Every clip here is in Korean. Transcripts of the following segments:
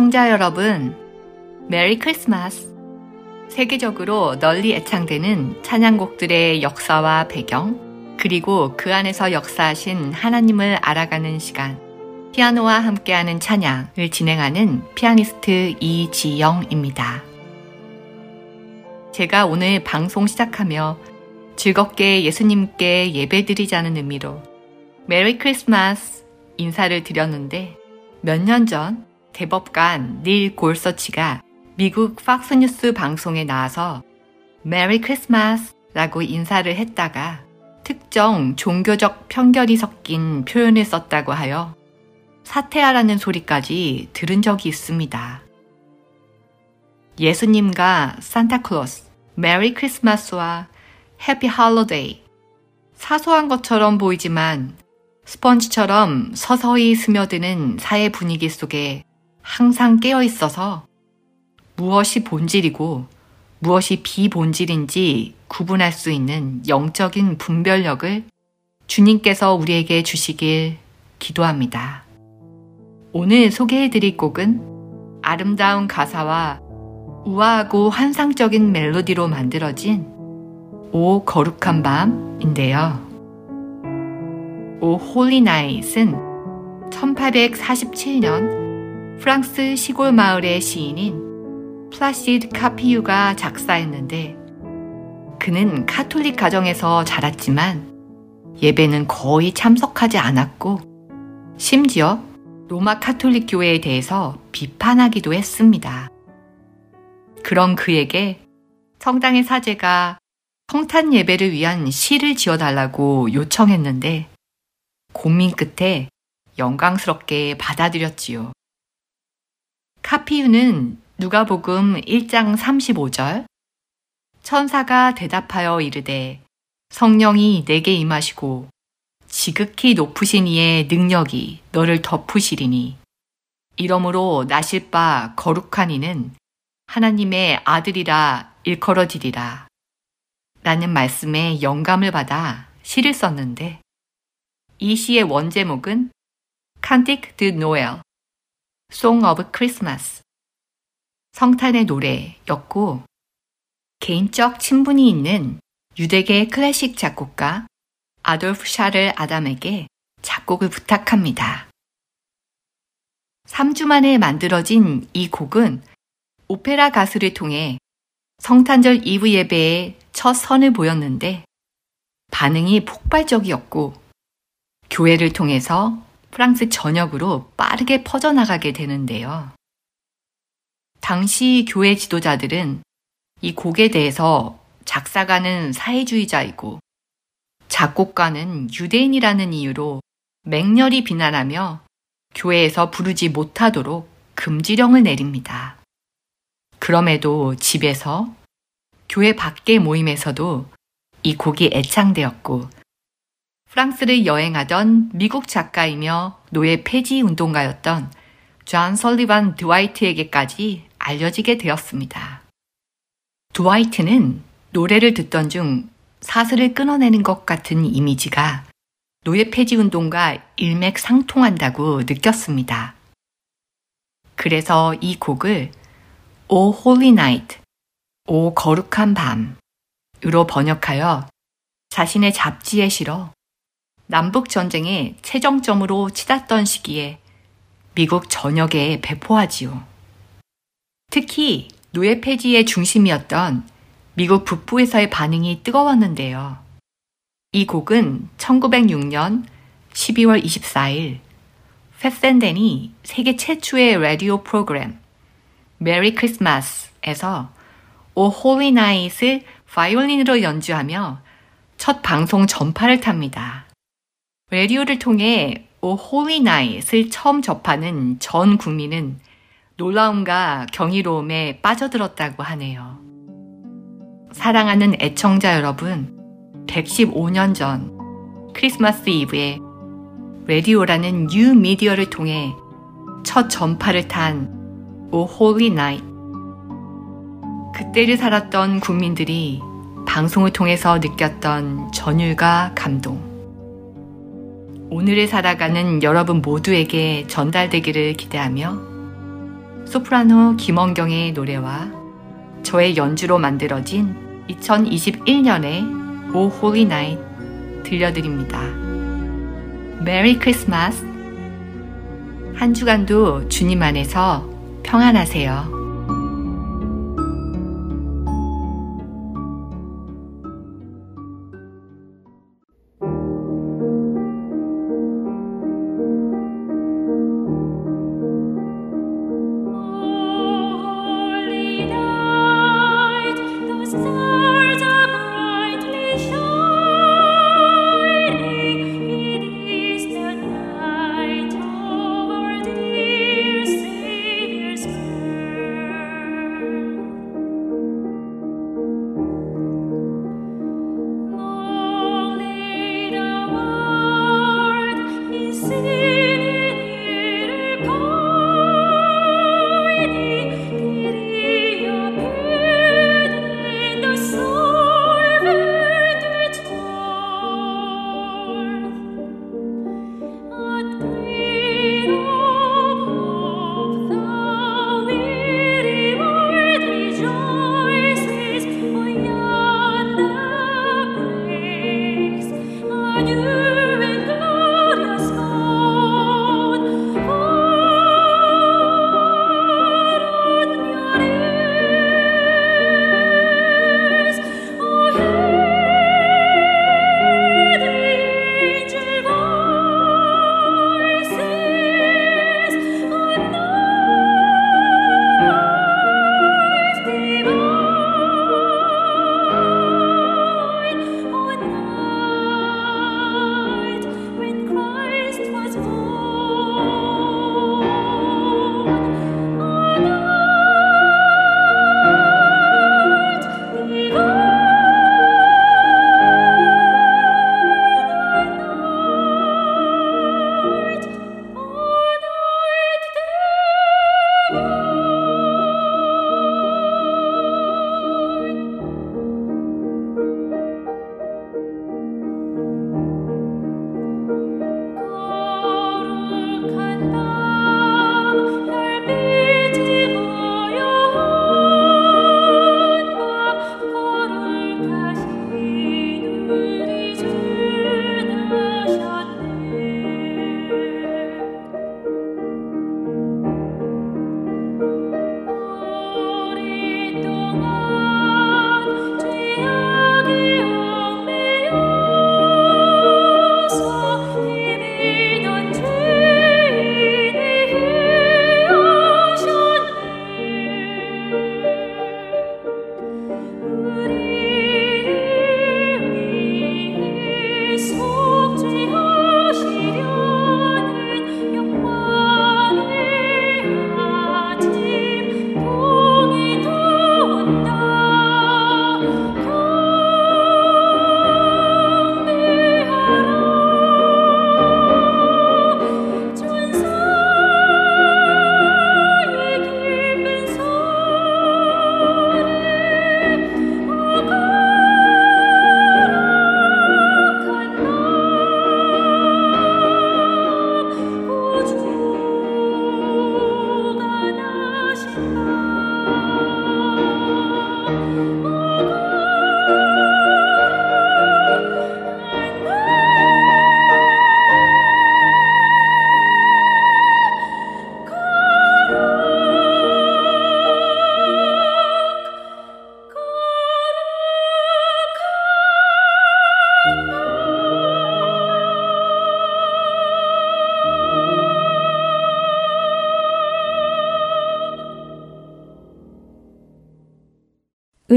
청자 여러분, 메리 크리스마스! 세계적으로 널리 애창되는 찬양곡들의 역사와 배경, 그리고 그 안에서 역사하신 하나님을 알아가는 시간, 피아노와 함께하는 찬양을 진행하는 피아니스트 이지영입니다. 제가 오늘 방송 시작하며 즐겁게 예수님께 예배드리자는 의미로 Merry Christmas 인사를 드렸는데 몇 년 전 대법관 닐 골서치가 미국 Fox News 방송에 나와서 Merry Christmas 라고 인사를 했다가 특정 종교적 편견이 섞인 표현을 썼다고 하여 사퇴하라는 소리까지 들은 적이 있습니다. 예수님과 산타클로스, Merry Christmas와 해피 할로데이 사소한 것처럼 보이지만 스펀지처럼 서서히 스며드는 사회 분위기 속에 항상 깨어 있어서 무엇이 본질이고 무엇이 비본질인지 구분할 수 있는 영적인 분별력을 주님께서 우리에게 주시길 기도합니다. 오늘 소개해드릴 곡은 아름다운 가사와 우아하고 환상적인 멜로디로 만들어진 오 거룩한 밤인데요. O Holy Night은 1847년 프랑스 시골 마을의 시인인 플라시드 카피유가 작사했는데 그는 카톨릭 가정에서 자랐지만 예배는 거의 참석하지 않았고 심지어 로마 카톨릭 교회에 대해서 비판하기도 했습니다. 그런 그에게 성당의 사제가 성탄 예배를 위한 시를 지어달라고 요청했는데 고민 끝에 영광스럽게 받아들였지요. 카피유는 누가복음 1장 35절. 천사가 대답하여 이르되 성령이 내게 임하시고 지극히 높으신 이의 능력이 너를 덮으시리니. 이러므로 나실 바 거룩한 이는 하나님의 아들이라 일컬어지리라. 라는 말씀에 영감을 받아 시를 썼는데 이 시의 원제목은 de Noël, Song of Christmas 성탄의 노래였고 개인적 친분이 있는 유대계 클래식 작곡가 아돌프 샤를 아담에게 작곡을 부탁합니다. 3주 만에 만들어진 이 곡은 오페라 가수를 통해 성탄절 이브 예배에 첫 선을 보였는데 반응이 폭발적이었고 교회를 통해서 프랑스 전역으로 빠르게 퍼져나가게 되는데요. 당시 교회 지도자들은 이 곡에 대해서 작사가는 사회주의자이고 작곡가는 유대인이라는 이유로 맹렬히 비난하며 교회에서 부르지 못하도록 금지령을 내립니다. 그럼에도 집에서 교회 밖의 모임에서도 이 곡이 애창되었고 프랑스를 여행하던 미국 작가이며 노예 폐지 운동가였던 존 설리반 드와이트에게까지 알려지게 되었습니다. 드와이트는 노래를 듣던 중 사슬을 끊어내는 것 같은 이미지가 노예 폐지 운동과 일맥상통한다고 느꼈습니다. 그래서 이 곡을 O Holy Night, 오 거룩한 밤으로 번역하여 자신의 잡지에 실어 남북 전쟁의 최정점으로 치닫던 시기에 미국 전역에 배포하지요. 특히 노예 폐지의 중심이었던 미국 북부에서의 반응이 뜨거웠는데요. 이 곡은 1906년 12월 24일 페센덴이 세계 최초의 라디오 프로그램 메리 크리스마스에서 O Holy Night을 바이올린으로 연주하며 첫 방송 전파를 탑니다. 라디오를 통해 O Holy Night을 처음 접하는 전 국민은 놀라움과 경이로움에 빠져들었다고 하네요. 사랑하는 애청자 여러분, 115년 전 크리스마스 이브에 라디오라는 뉴 미디어를 통해 첫 전파를 탄 O Holy Night. 그때를 살았던 국민들이 방송을 통해서 느꼈던 전율과 감동. 오늘을 살아가는 여러분 모두에게 전달되기를 기대하며 소프라노 김원경의 노래와 저의 연주로 만들어진 2021년의 O Holy Night 들려드립니다. 메리 크리스마스 한 주간도 주님 안에서 평안하세요.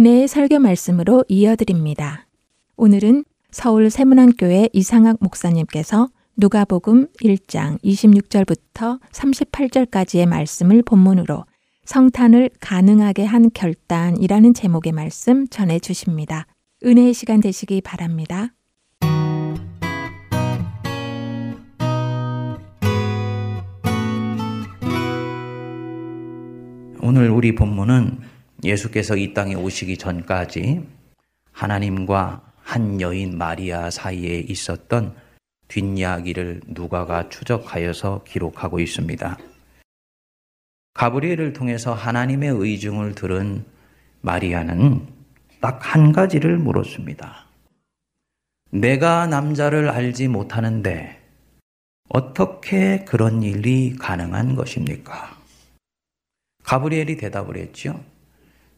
은혜의 설교 말씀으로 이어드립니다. 오늘은 서울 세문안교회 이상학 목사님께서 누가복음 1장 26절부터 38절까지의 말씀을 본문으로 성탄을 가능하게 한 결단이라는 제목의 말씀 전해 주십니다. 은혜의 시간 되시기 바랍니다. 오늘 우리 본문은 예수께서 이 땅에 오시기 전까지 하나님과 한 여인 마리아 사이에 있었던 뒷이야기를 누가가 추적하여서 기록하고 있습니다. 가브리엘을 통해서 하나님의 의중을 들은 마리아는 딱 한 가지를 물었습니다. 내가 남자를 알지 못하는데 어떻게 그런 일이 가능한 것입니까? 가브리엘이 대답을 했죠.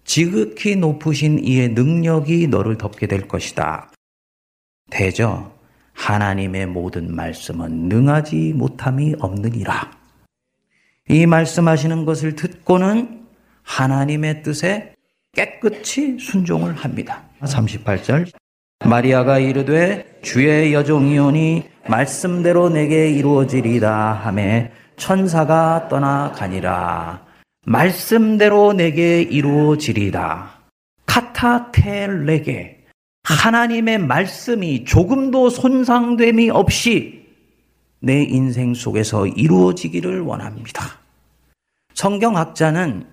지극히 높으신 이의 능력이 너를 덮게 될 것이다. 대저 하나님의 모든 말씀은 능하지 못함이 없느니라. 이 말씀하시는 것을 듣고는 하나님의 뜻에 깨끗이 순종을 합니다. 38절. 마리아가 이르되 주의 여종이오니 말씀대로 내게 이루어지리다 하매 천사가 떠나가니라. 말씀대로 내게 이루어지리다. 카타텔레게 하나님의 말씀이 조금도 손상됨이 없이 내 인생 속에서 이루어지기를 원합니다. 성경학자는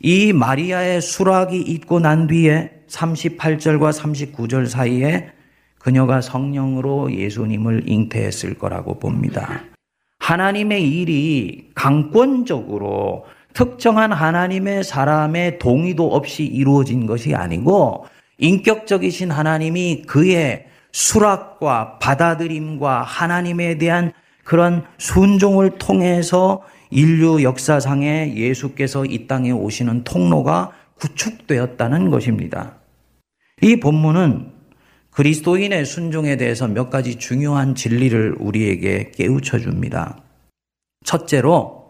이 마리아의 수락이 있고 난 뒤에 38절과 39절 사이에 그녀가 성령으로 예수님을 잉태했을 거라고 봅니다. 하나님의 일이 강권적으로 특정한 하나님의 사람의 동의도 없이 이루어진 것이 아니고 인격적이신 하나님이 그의 수락과 받아들임과 하나님에 대한 그런 순종을 통해서 인류 역사상에 예수께서 이 땅에 오시는 통로가 구축되었다는 것입니다. 이 본문은 그리스도인의 순종에 대해서 몇 가지 중요한 진리를 우리에게 깨우쳐 줍니다. 첫째로,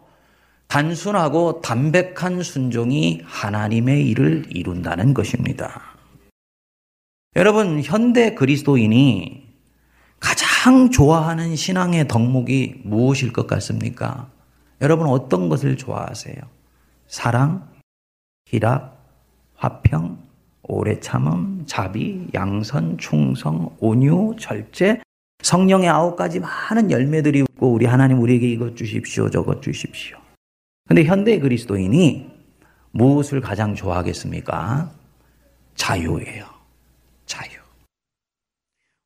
단순하고 담백한 순종이 하나님의 일을 이룬다는 것입니다. 여러분, 현대 그리스도인이 가장 좋아하는 신앙의 덕목이 무엇일 것 같습니까? 여러분 어떤 것을 좋아하세요? 사랑, 희락, 화평, 오래 참음, 자비, 양선, 충성, 온유, 절제, 성령의 아홉 가지 많은 열매들이 있고 우리 하나님 우리에게 이것 주십시오, 저것 주십시오. 근데 현대 그리스도인이 무엇을 가장 좋아하겠습니까? 자유예요. 자유.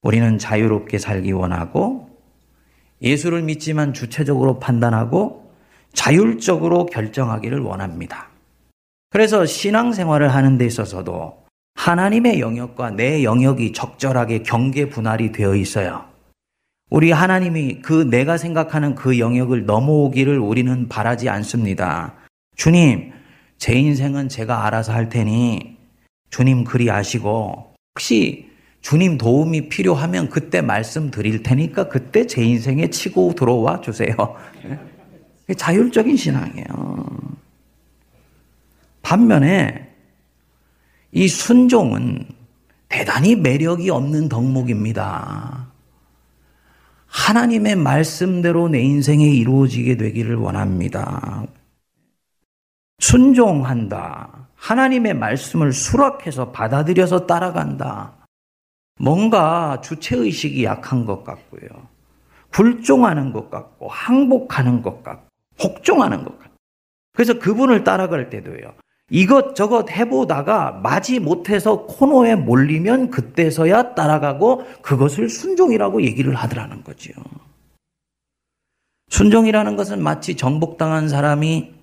우리는 자유롭게 살기 원하고 예수를 믿지만 주체적으로 판단하고 자율적으로 결정하기를 원합니다. 그래서 신앙생활을 하는 데 있어서도 하나님의 영역과 내 영역이 적절하게 경계 분할이 되어 있어요. 우리 하나님이 그 내가 생각하는 그 영역을 넘어오기를 우리는 바라지 않습니다. 주님, 제 인생은 제가 알아서 할 테니 주님 그리 아시고 혹시 주님 도움이 필요하면 그때 말씀드릴 테니까 그때 제 인생에 치고 들어와 주세요. 자율적인 신앙이에요. 반면에 이 순종은 대단히 매력이 없는 덕목입니다. 하나님의 말씀대로 내 인생에 이루어지게 되기를 원합니다. 순종한다. 하나님의 말씀을 수락해서 받아들여서 따라간다. 뭔가 주체의식이 약한 것 같고요. 굴종하는 것 같고, 항복하는 것 같고, 복종하는 것 같고. 그래서 그분을 따라갈 때도요. 이것저것 해보다가 마지 못해서 코너에 몰리면 그때서야 따라가고 그것을 순종이라고 얘기를 하더라는 거지요. 순종이라는 것은 마치 정복당한 사람이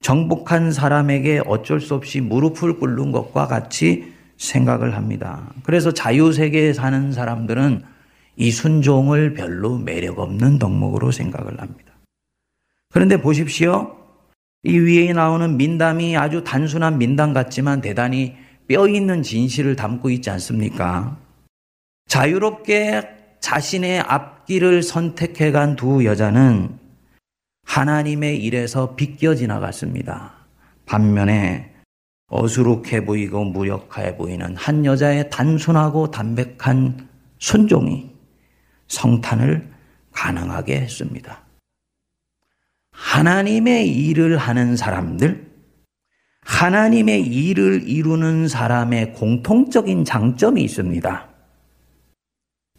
정복한 사람에게 어쩔 수 없이 무릎을 꿇는 것과 같이 생각을 합니다. 그래서 자유세계에 사는 사람들은 이 순종을 별로 매력 없는 덕목으로 생각을 합니다. 그런데 보십시오. 이 위에 나오는 민담이 아주 단순한 민담 같지만 대단히 뼈 있는 진실을 담고 있지 않습니까? 자유롭게 자신의 앞길을 선택해 간 두 여자는 하나님의 일에서 비껴 지나갔습니다. 반면에 어수룩해 보이고 무력해 보이는 한 여자의 단순하고 담백한 순종이 성탄을 가능하게 했습니다. 하나님의 일을 하는 사람들, 하나님의 일을 이루는 사람의 공통적인 장점이 있습니다.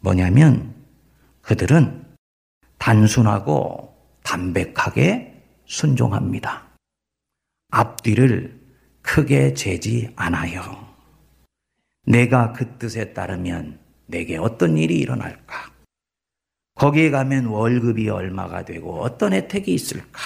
뭐냐면 그들은 단순하고 담백하게 순종합니다. 앞뒤를 크게 재지 않아요. 내가 그 뜻에 따르면 내게 어떤 일이 일어날까? 거기에 가면 월급이 얼마가 되고 어떤 혜택이 있을까?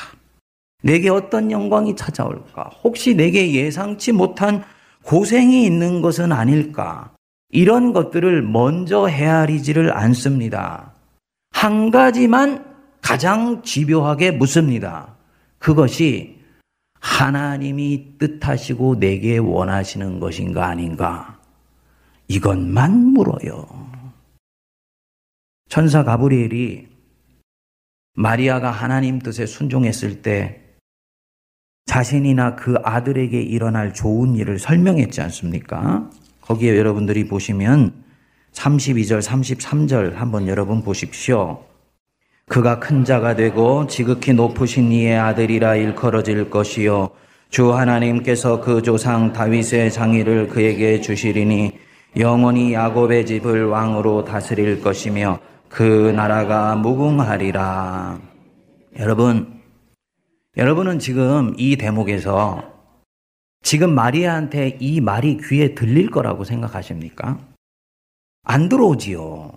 내게 어떤 영광이 찾아올까? 혹시 내게 예상치 못한 고생이 있는 것은 아닐까? 이런 것들을 먼저 헤아리지를 않습니다. 한 가지만 가장 집요하게 묻습니다. 그것이 하나님이 뜻하시고 내게 원하시는 것인가 아닌가? 이것만 물어요. 천사 가브리엘이 마리아가 하나님 뜻에 순종했을 때 자신이나 그 아들에게 일어날 좋은 일을 설명했지 않습니까? 거기에 여러분들이 보시면 32절, 33절 한번 여러분 보십시오. 그가 큰 자가 되고 지극히 높으신 이의 아들이라 일컬어질 것이요 주 하나님께서 그 조상 다윗의 장의를 그에게 주시리니 영원히 야곱의 집을 왕으로 다스릴 것이며 그 나라가 무궁하리라. 여러분, 여러분은 지금 이 대목에서 지금 마리아한테 이 말이 귀에 들릴 거라고 생각하십니까? 안 들어오지요.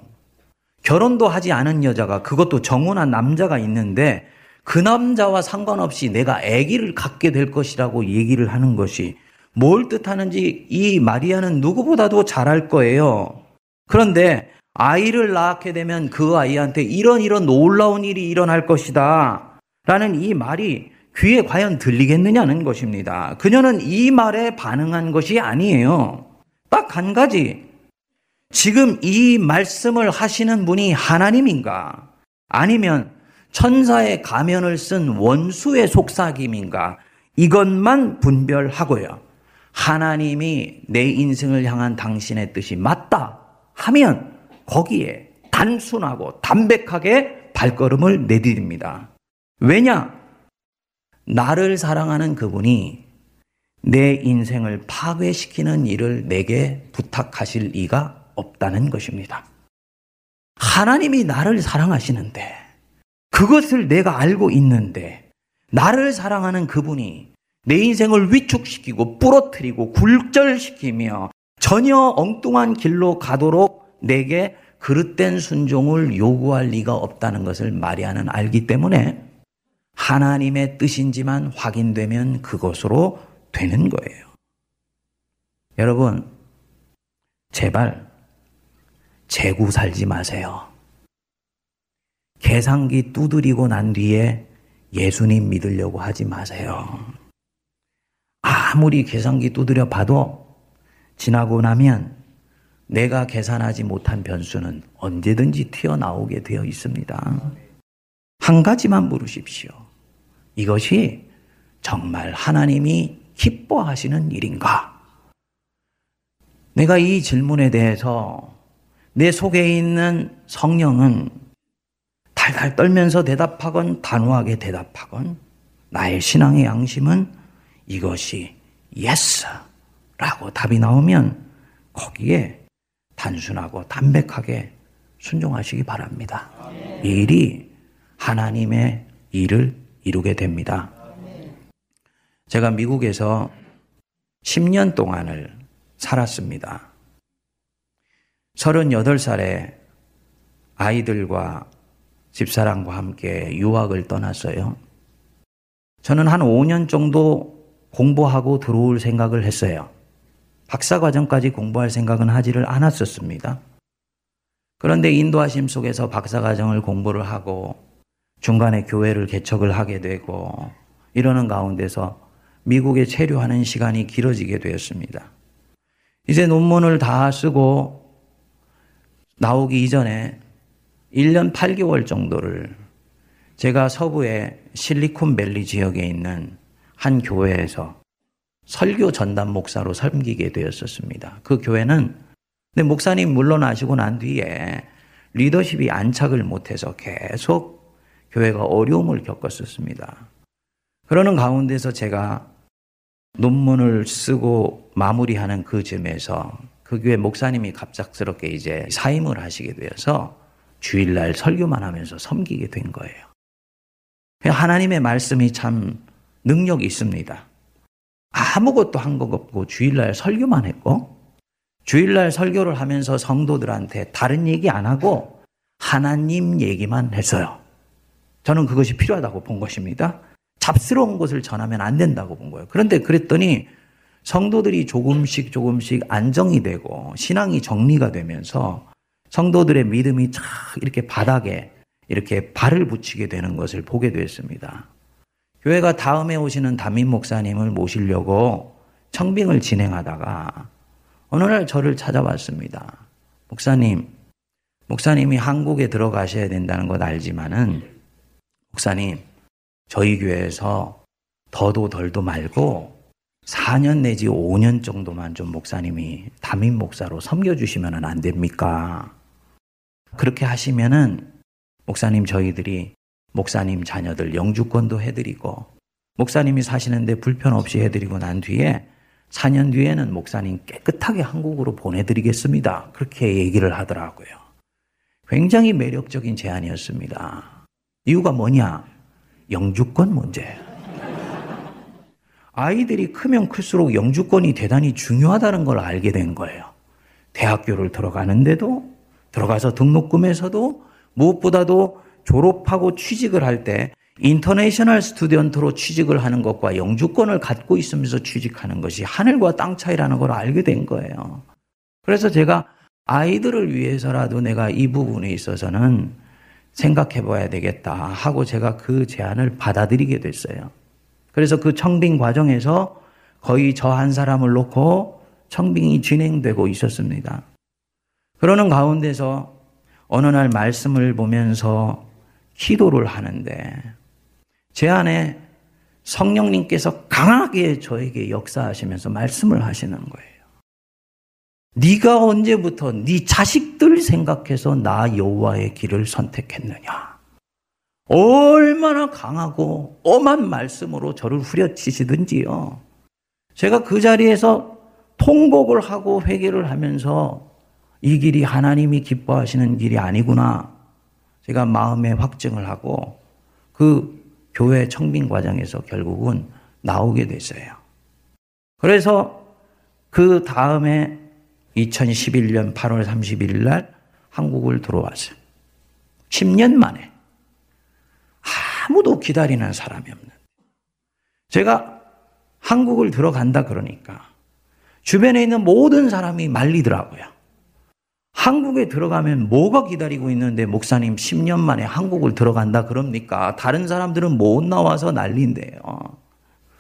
결혼도 하지 않은 여자가 그것도 정혼한 남자가 있는데 그 남자와 상관없이 내가 아기를 갖게 될 것이라고 얘기를 하는 것이 뭘 뜻하는지 이 마리아는 누구보다도 잘 알 거예요. 그런데 아이를 낳게 되면 그 아이한테 이런 이런 놀라운 일이 일어날 것이다. 라는 이 말이 귀에 과연 들리겠느냐는 것입니다. 그녀는 이 말에 반응한 것이 아니에요. 딱 한 가지. 지금 이 말씀을 하시는 분이 하나님인가? 아니면 천사의 가면을 쓴 원수의 속삭임인가? 이것만 분별하고요. 하나님이 내 인생을 향한 당신의 뜻이 맞다 하면 거기에 단순하고 담백하게 발걸음을 내디딥니다. 왜냐? 나를 사랑하는 그분이 내 인생을 파괴시키는 일을 내게 부탁하실 이가 없다는 것입니다. 하나님이 나를 사랑하시는데, 그것을 내가 알고 있는데, 나를 사랑하는 그분이 내 인생을 위축시키고 부러뜨리고 굴절시키며 전혀 엉뚱한 길로 가도록 내게 그릇된 순종을 요구할 리가 없다는 것을 마리아는 알기 때문에 하나님의 뜻인지만 확인되면 그것으로 되는 거예요. 여러분, 제발 재고 살지 마세요. 계산기 두드리고 난 뒤에 예수님 믿으려고 하지 마세요. 아무리 계산기 두드려 봐도 지나고 나면 내가 계산하지 못한 변수는 언제든지 튀어나오게 되어 있습니다. 한 가지만 물으십시오. 이것이 정말 하나님이 기뻐하시는 일인가? 내가 이 질문에 대해서 내 속에 있는 성령은 달달 떨면서 대답하건 단호하게 대답하건 나의 신앙의 양심은 이것이 yes라고 답이 나오면 거기에 단순하고 담백하게 순종하시기 바랍니다. 이 일이 하나님의 일을 이루게 됩니다. 제가 미국에서 10년 동안을 살았습니다. 38살에 아이들과 집사람과 함께 유학을 떠났어요. 저는 한 5년 정도 공부하고 들어올 생각을 했어요. 박사 과정까지 공부할 생각은 하지를 않았었습니다. 그런데 인도하심 속에서 박사 과정을 공부를 하고 중간에 교회를 개척을 하게 되고 이러는 가운데서 미국에 체류하는 시간이 길어지게 되었습니다. 이제 논문을 다 쓰고 나오기 이전에 1년 8개월 정도를 제가 서부의 실리콘밸리 지역에 있는 한 교회에서 설교 전담 목사로 섬기게 되었었습니다. 그 교회는 근데 목사님 물러나시고 난 뒤에 리더십이 안착을 못해서 계속 교회가 어려움을 겪었었습니다. 그러는 가운데서 제가 논문을 쓰고 마무리하는 그 즈음에서 그 교회 목사님이 갑작스럽게 이제 사임을 하시게 되어서 주일날 설교만 하면서 섬기게 된 거예요. 하나님의 말씀이 참 능력이 있습니다. 아무것도 한 것 없고 주일날 설교만 했고 주일날 설교를 하면서 성도들한테 다른 얘기 안 하고 하나님 얘기만 했어요. 저는 그것이 필요하다고 본 것입니다. 잡스러운 것을 전하면 안 된다고 본 거예요. 그런데 그랬더니 성도들이 조금씩 조금씩 안정이 되고 신앙이 정리가 되면서 성도들의 믿음이 쫙 이렇게 바닥에 이렇게 발을 붙이게 되는 것을 보게 됐습니다. 교회가 다음에 오시는 담임 목사님을 모시려고 청빙을 진행하다가 어느 날 저를 찾아왔습니다. 목사님, 목사님이 한국에 들어가셔야 된다는 것 알지만은 목사님, 저희 교회에서 더도 덜도 말고 4년 내지 5년 정도만 좀 목사님이 담임 목사로 섬겨주시면 안 됩니까? 그렇게 하시면은 목사님 저희들이 목사님 자녀들 영주권도 해드리고 목사님이 사시는데 불편 없이 해드리고 난 뒤에 4년 뒤에는 목사님 깨끗하게 한국으로 보내드리겠습니다. 그렇게 얘기를 하더라고요. 굉장히 매력적인 제안이었습니다. 이유가 뭐냐? 영주권 문제예요. 아이들이 크면 클수록 영주권이 대단히 중요하다는 걸 알게 된 거예요. 대학교를 들어가는데도 들어가서 등록금에서도 무엇보다도 졸업하고 취직을 할 때 international student로 취직을 하는 것과 영주권을 갖고 있으면서 취직하는 것이 하늘과 땅 차이라는 걸 알게 된 거예요. 그래서 제가 아이들을 위해서라도 내가 이 부분에 있어서는 생각해 봐야 되겠다 하고 제가 그 제안을 받아들이게 됐어요. 그래서 그 청빙 과정에서 거의 저 한 사람을 놓고 청빙이 진행되고 있었습니다. 그러는 가운데서 어느 날 말씀을 보면서 기도를 하는데 제 안에 성령님께서 강하게 저에게 역사하시면서 말씀을 하시는 거예요. 네가 언제부터 네 자식들 생각해서 나 여호와의 길을 선택했느냐? 얼마나 강하고 엄한 말씀으로 저를 후려치시든지요. 제가 그 자리에서 통곡을 하고 회개를 하면서 이 길이 하나님이 기뻐하시는 길이 아니구나. 제가 마음에 확증을 하고 그 교회 청빙 과정에서 결국은 나오게 됐어요. 그래서 그 다음에 2011년 8월 31일 날 한국을 들어왔어요. 10년 만에. 아무도 기다리는 사람이 없는. 제가 한국을 들어간다 그러니까 주변에 있는 모든 사람이 말리더라고요. 한국에 들어가면 뭐가 기다리고 있는데 목사님 10년 만에 한국을 들어간다 그럽니까? 다른 사람들은 못 나와서 난리인데요.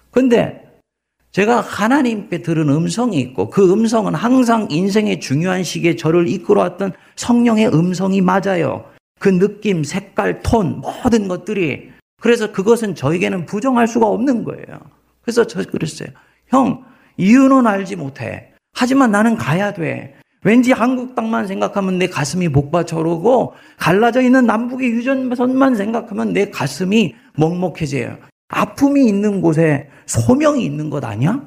근데 제가 하나님께 들은 음성이 있고 그 음성은 항상 인생의 중요한 시기에 저를 이끌어왔던 성령의 음성이 맞아요. 그 느낌, 색깔, 톤, 모든 것들이. 그래서 그것은 저에게는 부정할 수가 없는 거예요. 그래서 저 그랬어요. 형, 이유는 알지 못해. 하지만 나는 가야 돼. 왠지 한국 땅만 생각하면 내 가슴이 복받쳐오르고 갈라져 있는 남북의 유전선만 생각하면 내 가슴이 먹먹해져요. 아픔이 있는 곳에 소명이 있는 것 아니야?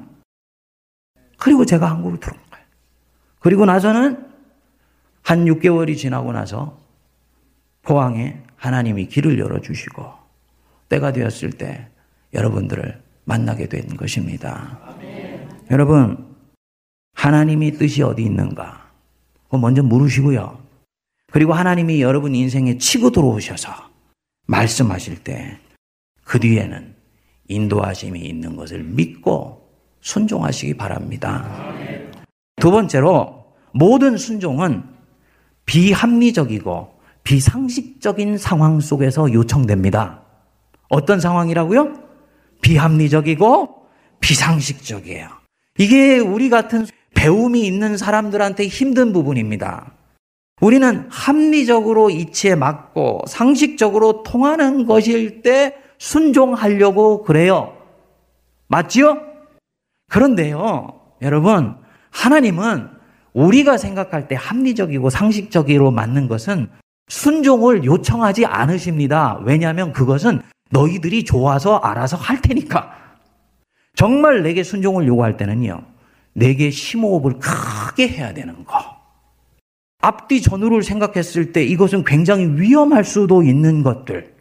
그리고 제가 한국으로 들어온 거예요. 그리고 나서는 한 6개월이 지나고 나서 포항에 하나님이 길을 열어주시고 때가 되었을 때 여러분들을 만나게 된 것입니다. 여러분, 하나님이 뜻이 어디 있는가? 그거 먼저 물으시고요. 그리고 하나님이 여러분 인생에 치고 들어오셔서 말씀하실 때 그 뒤에는 인도하심이 있는 것을 믿고 순종하시기 바랍니다. 두 번째로 모든 순종은 비합리적이고 비상식적인 상황 속에서 요청됩니다. 어떤 상황이라고요? 비합리적이고 비상식적이에요. 이게 우리 같은 배움이 있는 사람들한테 힘든 부분입니다. 우리는 합리적으로 이치에 맞고 상식적으로 통하는 것일 때 순종하려고 그래요. 맞지요? 그런데요, 여러분, 하나님은 우리가 생각할 때 합리적이고 상식적으로 맞는 것은 순종을 요청하지 않으십니다. 왜냐하면 그것은 너희들이 좋아서 알아서 할 테니까. 정말 내게 순종을 요구할 때는요, 내게 심호흡을 크게 해야 되는 거. 앞뒤 전후를 생각했을 때 이것은 굉장히 위험할 수도 있는 것들.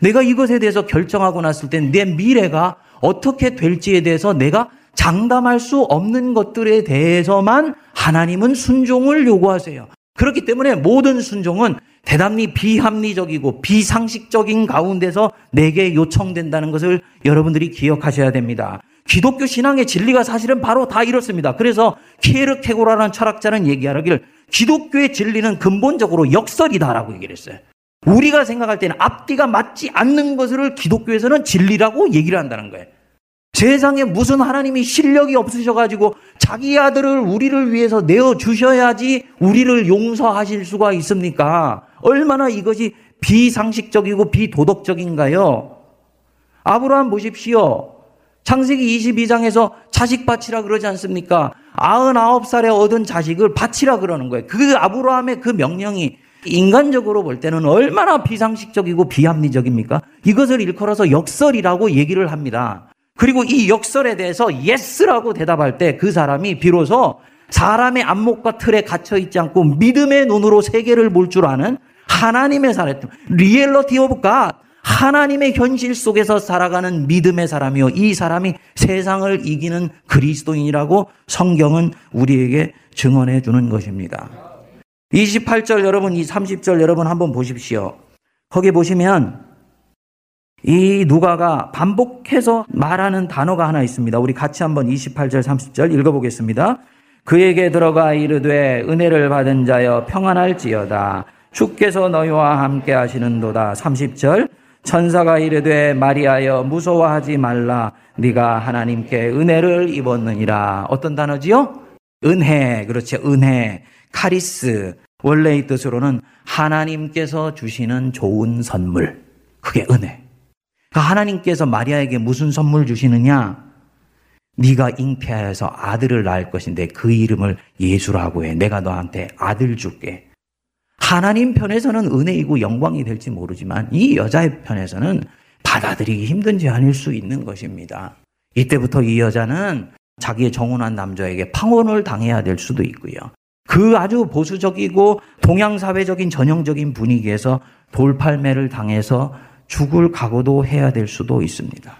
내가 이것에 대해서 결정하고 났을 때 내 미래가 어떻게 될지에 대해서 내가 장담할 수 없는 것들에 대해서만 하나님은 순종을 요구하세요. 그렇기 때문에 모든 순종은 대단히 비합리적이고 비상식적인 가운데서 내게 요청된다는 것을 여러분들이 기억하셔야 됩니다. 기독교 신앙의 진리가 사실은 바로 다 이렇습니다. 그래서 키에르케고라는 철학자는 얘기하기를 기독교의 진리는 근본적으로 역설이다라고 얘기를 했어요. 우리가 생각할 때는 앞뒤가 맞지 않는 것을 기독교에서는 진리라고 얘기를 한다는 거예요. 세상에 무슨 하나님이 실력이 없으셔가지고 자기 아들을 우리를 위해서 내어 주셔야지 우리를 용서하실 수가 있습니까? 얼마나 이것이 비상식적이고 비도덕적인가요? 아브라함 보십시오. 창세기 22장에서 자식 바치라 그러지 않습니까? 99살에 얻은 자식을 바치라 그러는 거예요. 그 아브라함의 그 명령이 인간적으로 볼 때는 얼마나 비상식적이고 비합리적입니까? 이것을 일컬어서 역설이라고 얘기를 합니다. 그리고 이 역설에 대해서 yes라고 대답할 때 그 사람이 비로소 사람의 안목과 틀에 갇혀 있지 않고 믿음의 눈으로 세계를 볼 줄 아는 하나님의 사람, reality of God, 하나님의 현실 속에서 살아가는 믿음의 사람이요. 이 사람이 세상을 이기는 그리스도인이라고 성경은 우리에게 증언해 주는 것입니다. 28절 여러분, 이 30절 여러분 한번 보십시오. 거기 보시면 이 누가가 반복해서 말하는 단어가 하나 있습니다. 우리 같이 한번 28절, 30절 읽어보겠습니다. 그에게 들어가 이르되 은혜를 받은 자여 평안할지어다. 주께서 너희와 함께 하시는도다. 30절. 천사가 이르되 마리아여 무서워하지 말라. 네가 하나님께 은혜를 입었느니라. 어떤 단어지요? 은혜. 그렇지. 은혜. 카리스. 원래의 뜻으로는 하나님께서 주시는 좋은 선물. 그게 은혜. 그러니까 하나님께서 마리아에게 무슨 선물 주시느냐? 네가 잉태하여서 아들을 낳을 것인데 그 이름을 예수라고 해. 내가 너한테 아들 줄게. 하나님 편에서는 은혜이고 영광이 될지 모르지만 이 여자의 편에서는 받아들이기 힘든 제안일 수 있는 것입니다. 이때부터 이 여자는 자기의 정혼한 남자에게 팡혼을 당해야 될 수도 있고요. 그 아주 보수적이고 동양사회적인 전형적인 분위기에서 돌팔매를 당해서 죽을 각오도 해야 될 수도 있습니다.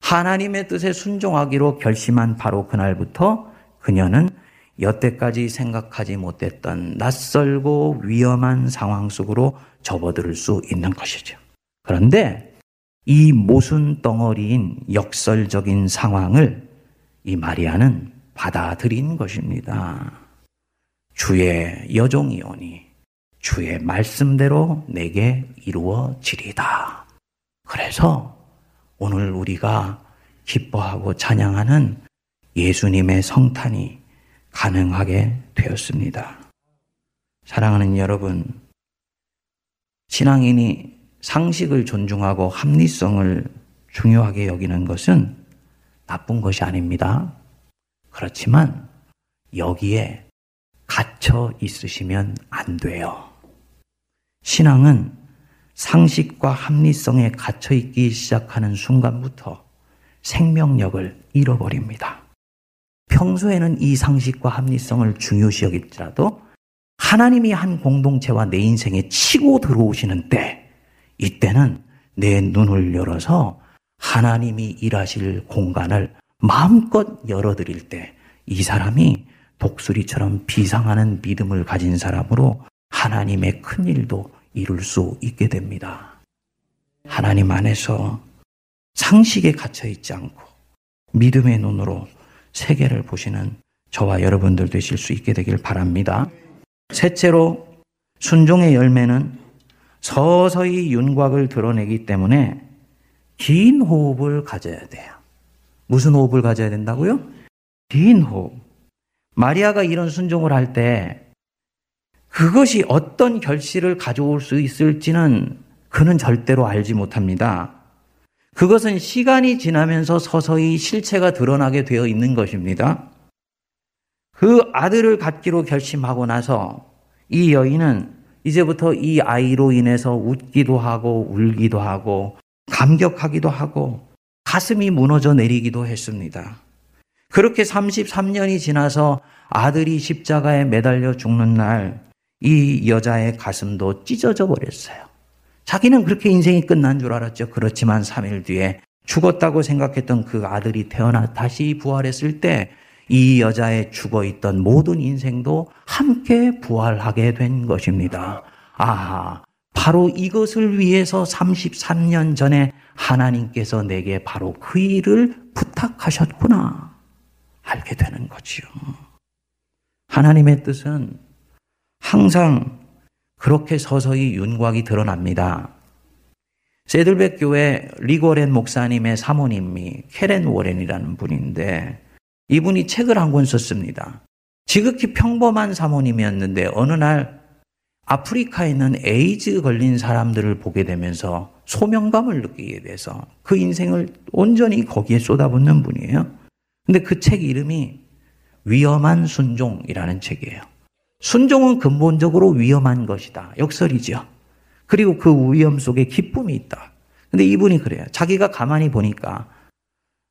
하나님의 뜻에 순종하기로 결심한 바로 그날부터 그녀는 여태까지 생각하지 못했던 낯설고 위험한 상황 속으로 접어들 수 있는 것이죠. 그런데 이 모순 덩어리인 역설적인 상황을 이 마리아는 받아들인 것입니다. 주의 여종이오니 주의 말씀대로 내게 이루어지리다. 그래서 오늘 우리가 기뻐하고 찬양하는 예수님의 성탄이 가능하게 되었습니다. 사랑하는 여러분, 신앙인이 상식을 존중하고 합리성을 중요하게 여기는 것은 나쁜 것이 아닙니다. 그렇지만 여기에 갇혀 있으시면 안 돼요. 신앙은 상식과 합리성에 갇혀 있기 시작하는 순간부터 생명력을 잃어버립니다. 평소에는 이 상식과 합리성을 중요시 여길지라도 하나님이 한 공동체와 내 인생에 치고 들어오시는 때, 이때는 내 눈을 열어서 하나님이 일하실 공간을 마음껏 열어드릴 때, 이 사람이 독수리처럼 비상하는 믿음을 가진 사람으로 하나님의 큰 일도 이룰 수 있게 됩니다. 하나님 안에서 상식에 갇혀 있지 않고 믿음의 눈으로 세계를 보시는 저와 여러분들 되실 수 있게 되길 바랍니다. 셋째로 순종의 열매는 서서히 윤곽을 드러내기 때문에 긴 호흡을 가져야 돼요. 무슨 호흡을 가져야 된다고요? 긴 호흡. 마리아가 이런 순종을 할 때 그것이 어떤 결실을 가져올 수 있을지는 그는 절대로 알지 못합니다. 그것은 시간이 지나면서 서서히 실체가 드러나게 되어 있는 것입니다. 그 아들을 갖기로 결심하고 나서 이 여인은 이제부터 이 아이로 인해서 웃기도 하고 울기도 하고 감격하기도 하고 가슴이 무너져 내리기도 했습니다. 그렇게 33년이 지나서 아들이 십자가에 매달려 죽는 날, 이 여자의 가슴도 찢어져 버렸어요. 자기는 그렇게 인생이 끝난 줄 알았죠. 그렇지만 3일 뒤에 죽었다고 생각했던 그 아들이 태어나 다시 부활했을 때 이 여자의 죽어 있던 모든 인생도 함께 부활하게 된 것입니다. 아, 바로 이것을 위해서 33년 전에 하나님께서 내게 바로 그 일을 부탁하셨구나. 알게 되는 거지요. 하나님의 뜻은 항상 그렇게 서서히 윤곽이 드러납니다. 새들백 교회 릭 워렌 목사님의 사모님이 케렌 워렌이라는 분인데 이분이 책을 한 권 썼습니다. 지극히 평범한 사모님이었는데 어느 날 아프리카에 있는 에이즈 걸린 사람들을 보게 되면서 소명감을 느끼게 돼서 그 인생을 온전히 거기에 쏟아붓는 분이에요. 근데 그 책 이름이 위험한 순종이라는 책이에요. 순종은 근본적으로 위험한 것이다. 역설이죠. 그리고 그 위험 속에 기쁨이 있다. 근데 이분이 그래요. 자기가 가만히 보니까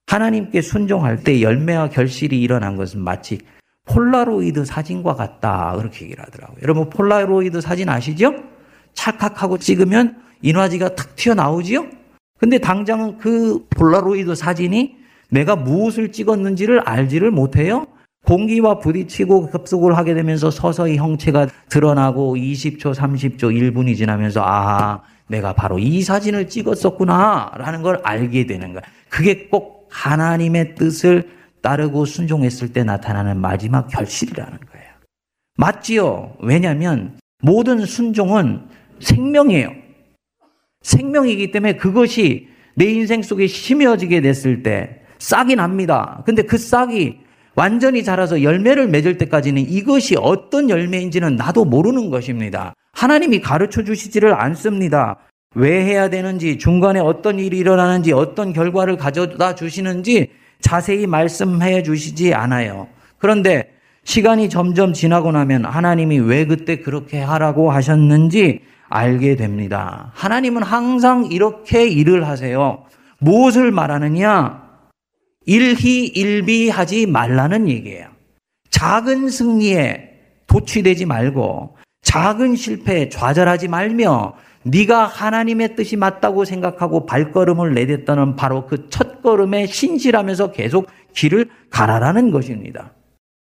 하나님께 순종할 때 열매와 결실이 일어난 것은 마치 폴라로이드 사진과 같다. 그렇게 얘기를 하더라고요. 여러분, 폴라로이드 사진 아시죠? 찰칵하고 찍으면 인화지가 탁 튀어나오지요? 근데 당장은 그 폴라로이드 사진이 내가 무엇을 찍었는지를 알지를 못해요? 공기와 부딪히고 급속을 하게 되면서 서서히 형체가 드러나고 20초, 30초, 1분이 지나면서 아, 내가 바로 이 사진을 찍었었구나 라는 걸 알게 되는 거야. 그게 꼭 하나님의 뜻을 따르고 순종했을 때 나타나는 마지막 결실이라는 거예요. 맞지요? 왜냐하면 모든 순종은 생명이에요. 생명이기 때문에 그것이 내 인생 속에 심어지게 됐을 때 싹이 납니다. 근데 그 싹이 완전히 자라서 열매를 맺을 때까지는 이것이 어떤 열매인지는 나도 모르는 것입니다. 하나님이 가르쳐 주시지를 않습니다. 왜 해야 되는지, 중간에 어떤 일이 일어나는지, 어떤 결과를 가져다 주시는지 자세히 말씀해 주시지 않아요. 그런데 시간이 점점 지나고 나면 하나님이 왜 그때 그렇게 하라고 하셨는지 알게 됩니다. 하나님은 항상 이렇게 일을 하세요. 무엇을 말하느냐? 일희일비하지 말라는 얘기예요. 작은 승리에 도취되지 말고 작은 실패에 좌절하지 말며 네가 하나님의 뜻이 맞다고 생각하고 발걸음을 내딛다는 바로 그 첫걸음에 신실하면서 계속 길을 가라라는 것입니다.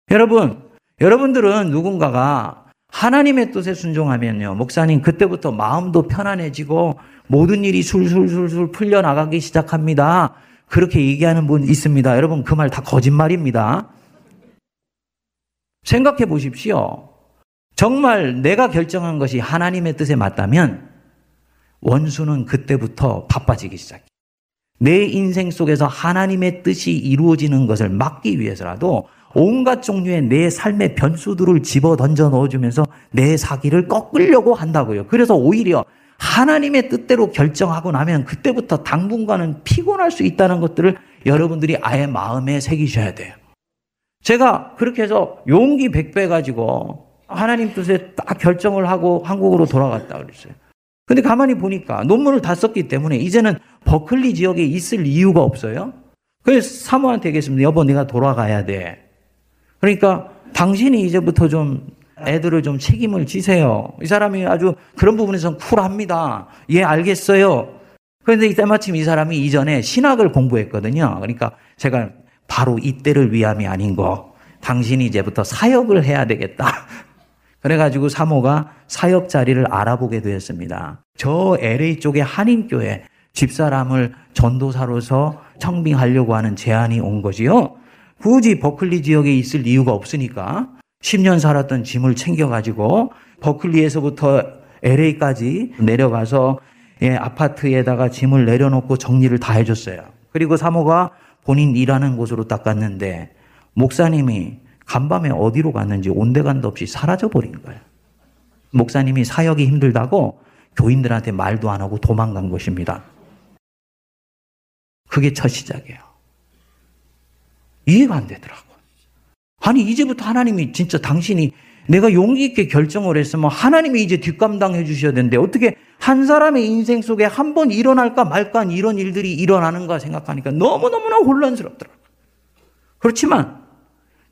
여러분, 여러분들은 누군가가 하나님의 뜻에 순종하면요. 목사님, 그때부터 마음도 편안해지고 모든 일이 술술술술 풀려나가기 시작합니다. 그렇게 얘기하는 분 있습니다. 여러분, 그 말 다 거짓말입니다. 생각해 보십시오. 정말 내가 결정한 것이 하나님의 뜻에 맞다면 원수는 그때부터 바빠지기 시작해. 내 인생 속에서 하나님의 뜻이 이루어지는 것을 막기 위해서라도 온갖 종류의 내 삶의 변수들을 집어 던져 넣어주면서 내 사기를 꺾으려고 한다고요. 그래서 오히려 하나님의 뜻대로 결정하고 나면 그때부터 당분간은 피곤할 수 있다는 것들을 여러분들이 아예 마음에 새기셔야 돼요. 제가 그렇게 해서 용기 백배 가지고 하나님 뜻에 딱 결정을 하고 한국으로 돌아갔다 그랬어요. 근데 가만히 보니까 논문을 다 썼기 때문에 이제는 버클리 지역에 있을 이유가 없어요. 그래서 사모한테 얘기했습니다. 여보, 내가 돌아가야 돼. 그러니까 당신이 이제부터 좀 애들을 좀 책임을 지세요. 이 사람이 아주 그런 부분에서는 쿨합니다. 예, 알겠어요. 그런데 때마침 이 사람이 이전에 신학을 공부했거든요. 그러니까 제가 바로 이때를 위함이 아닌 거. 당신이 이제부터 사역을 해야 되겠다. 그래가지고 사모가 사역 자리를 알아보게 되었습니다. 저 LA 쪽의 한인교회 집사람을 전도사로서 청빙하려고 하는 제안이 온 거지요. 굳이 버클리 지역에 있을 이유가 없으니까 10년 살았던 짐을 챙겨가지고 버클리에서부터 LA까지 내려가서 예, 아파트에다가 짐을 내려놓고 정리를 다 해줬어요. 그리고 사모가 본인 일하는 곳으로 딱 갔는데 목사님이 간밤에 어디로 갔는지 온데간도 없이 사라져 버린 거예요. 목사님이 사역이 힘들다고 교인들한테 말도 안 하고 도망간 것입니다. 그게 첫 시작이에요. 이해가 안 되더라고. 아니, 이제부터 하나님이 진짜 당신이 내가 용기 있게 결정을 했으면 하나님이 이제 뒷감당해 주셔야 되는데 어떻게 한 사람의 인생 속에 한 번 일어날까 말까 한 이런 일들이 일어나는가 생각하니까 너무너무나 혼란스럽더라고요. 그렇지만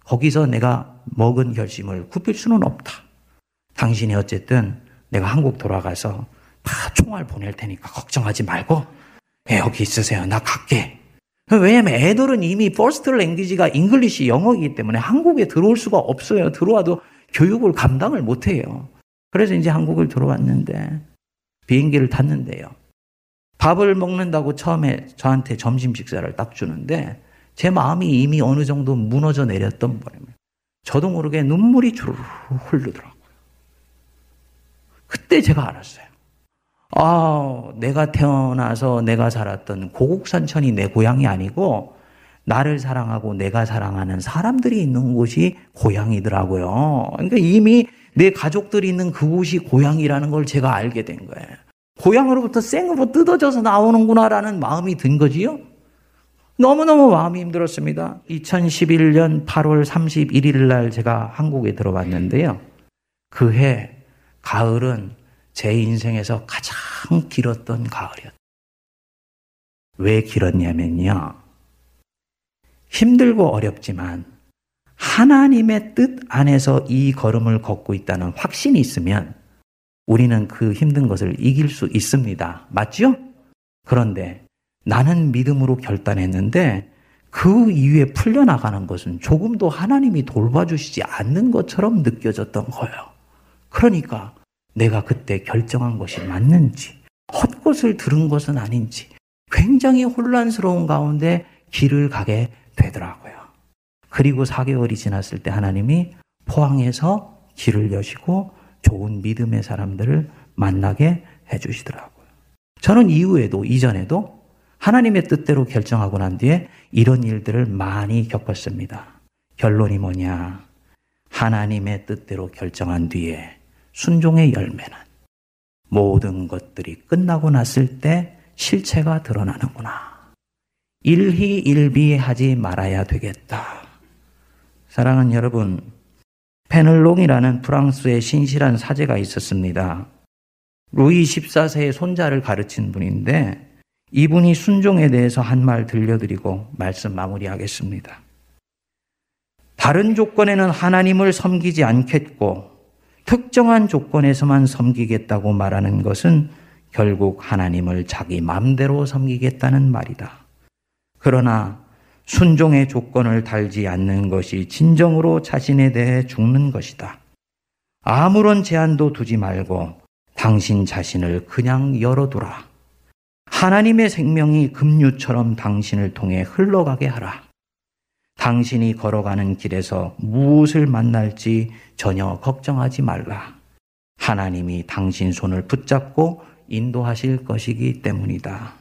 거기서 내가 먹은 결심을 굽힐 수는 없다. 당신이 어쨌든 내가 한국 돌아가서 다 총알 보낼 테니까 걱정하지 말고 예, 여기 있으세요. 나 갈게. 왜냐면 애들은 이미 first language가 English 영어이기 때문에 한국에 들어올 수가 없어요. 들어와도 교육을 감당을 못 해요. 그래서 이제 한국을 들어왔는데 비행기를 탔는데요. 밥을 먹는다고 처음에 저한테 점심 식사를 딱 주는데 제 마음이 이미 어느 정도 무너져 내렸던 바람에 저도 모르게 눈물이 주르르 흐르더라고요. 그때 제가 알았어요. 아, 내가 태어나서 내가 살았던 고국산천이 내 고향이 아니고 나를 사랑하고 내가 사랑하는 사람들이 있는 곳이 고향이더라고요. 그러니까 이미 내 가족들이 있는 그곳이 고향이라는 걸 제가 알게 된 거예요. 고향으로부터 생으로 뜯어져서 나오는구나라는 마음이 든 거지요. 너무너무 마음이 힘들었습니다. 2011년 8월 31일 날 제가 한국에 들어왔는데요. 그해 가을은 제 인생에서 가장 길었던 가을이었어요. 왜 길었냐면요. 힘들고 어렵지만 하나님의 뜻 안에서 이 걸음을 걷고 있다는 확신이 있으면 우리는 그 힘든 것을 이길 수 있습니다. 맞죠? 그런데 나는 믿음으로 결단했는데 그 이후에 풀려나가는 것은 조금도 하나님이 돌봐주시지 않는 것처럼 느껴졌던 거예요. 그러니까 내가 그때 결정한 것이 맞는지, 헛것을 들은 것은 아닌지, 굉장히 혼란스러운 가운데 길을 가게 되더라고요. 그리고 4개월이 지났을 때 하나님이 포항에서 길을 여시고 좋은 믿음의 사람들을 만나게 해주시더라고요. 저는 이후에도, 이전에도 하나님의 뜻대로 결정하고 난 뒤에 이런 일들을 많이 겪었습니다. 결론이 뭐냐? 하나님의 뜻대로 결정한 뒤에 순종의 열매는 모든 것들이 끝나고 났을 때 실체가 드러나는구나. 일희일비하지 말아야 되겠다. 사랑하는 여러분, 페넬롱이라는 프랑스의 신실한 사제가 있었습니다. 루이 14세의 손자를 가르친 분인데 이분이 순종에 대해서 한 말 들려드리고 말씀 마무리하겠습니다. 다른 조건에는 하나님을 섬기지 않겠고 특정한 조건에서만 섬기겠다고 말하는 것은 결국 하나님을 자기 마음대로 섬기겠다는 말이다. 그러나 순종의 조건을 달지 않는 것이 진정으로 자신에 대해 죽는 것이다. 아무런 제한도 두지 말고 당신 자신을 그냥 열어두라. 하나님의 생명이 급류처럼 당신을 통해 흘러가게 하라. 당신이 걸어가는 길에서 무엇을 만날지 전혀 걱정하지 말라. 하나님이 당신 손을 붙잡고 인도하실 것이기 때문이다.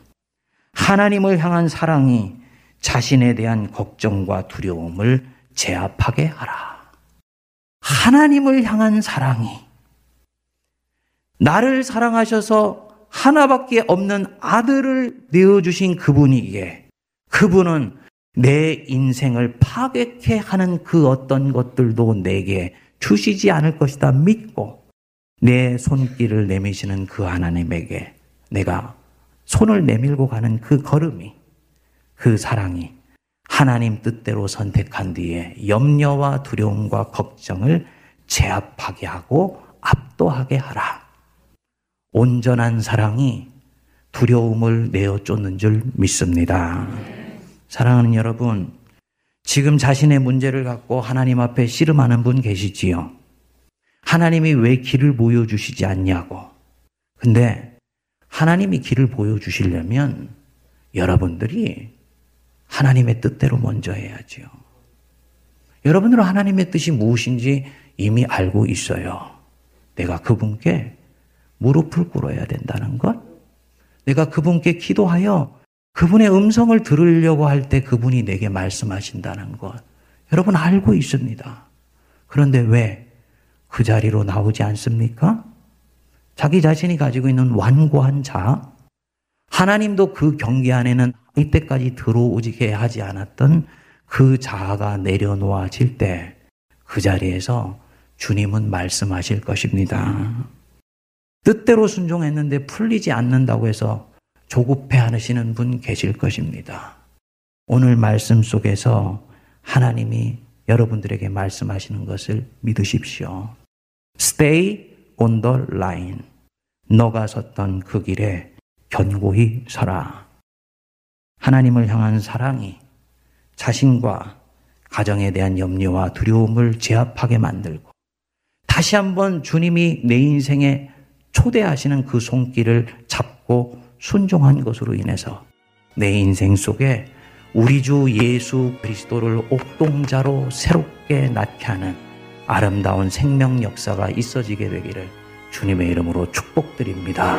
하나님을 향한 사랑이 자신에 대한 걱정과 두려움을 제압하게 하라. 하나님을 향한 사랑이 나를 사랑하셔서 하나밖에 없는 아들을 내어주신 그분이기에 그분은 내 인생을 파괴케 하는 그 어떤 것들도 내게 주시지 않을 것이다 믿고 내 손길을 내미시는 그 하나님에게 내가 손을 내밀고 가는 그 걸음이 그 사랑이 하나님 뜻대로 선택한 뒤에 염려와 두려움과 걱정을 제압하게 하고 압도하게 하라. 온전한 사랑이 두려움을 내어 쫓는 줄 믿습니다. 사랑하는 여러분, 지금 자신의 문제를 갖고 하나님 앞에 씨름하는 분 계시지요? 하나님이 왜 길을 보여주시지 않냐고. 근데 하나님이 길을 보여주시려면 여러분들이 하나님의 뜻대로 먼저 해야지요. 여러분들은 하나님의 뜻이 무엇인지 이미 알고 있어요. 내가 그분께 무릎을 꿇어야 된다는 것. 내가 그분께 기도하여 그분의 음성을 들으려고 할 때 그분이 내게 말씀하신다는 것. 여러분 알고 있습니다. 그런데 왜 그 자리로 나오지 않습니까? 자기 자신이 가지고 있는 완고한 자, 하나님도 그 경계 안에는 이때까지 들어오지게 하지 않았던 그 자아가 내려놓아질 때 그 자리에서 주님은 말씀하실 것입니다. 뜻대로 순종했는데 풀리지 않는다고 해서 조급해 하시는 분 계실 것입니다. 오늘 말씀 속에서 하나님이 여러분들에게 말씀하시는 것을 믿으십시오. Stay on the line. 너가 섰던 그 길에 견고히 서라. 하나님을 향한 사랑이 자신과 가정에 대한 염려와 두려움을 제압하게 만들고 다시 한번 주님이 내 인생에 초대하시는 그 손길을 잡고 순종한 것으로 인해서 내 인생 속에 우리 주 예수 그리스도를 옥동자로 새롭게 낳게 하는 아름다운 생명 역사가 있어지게 되기를 주님의 이름으로 축복드립니다.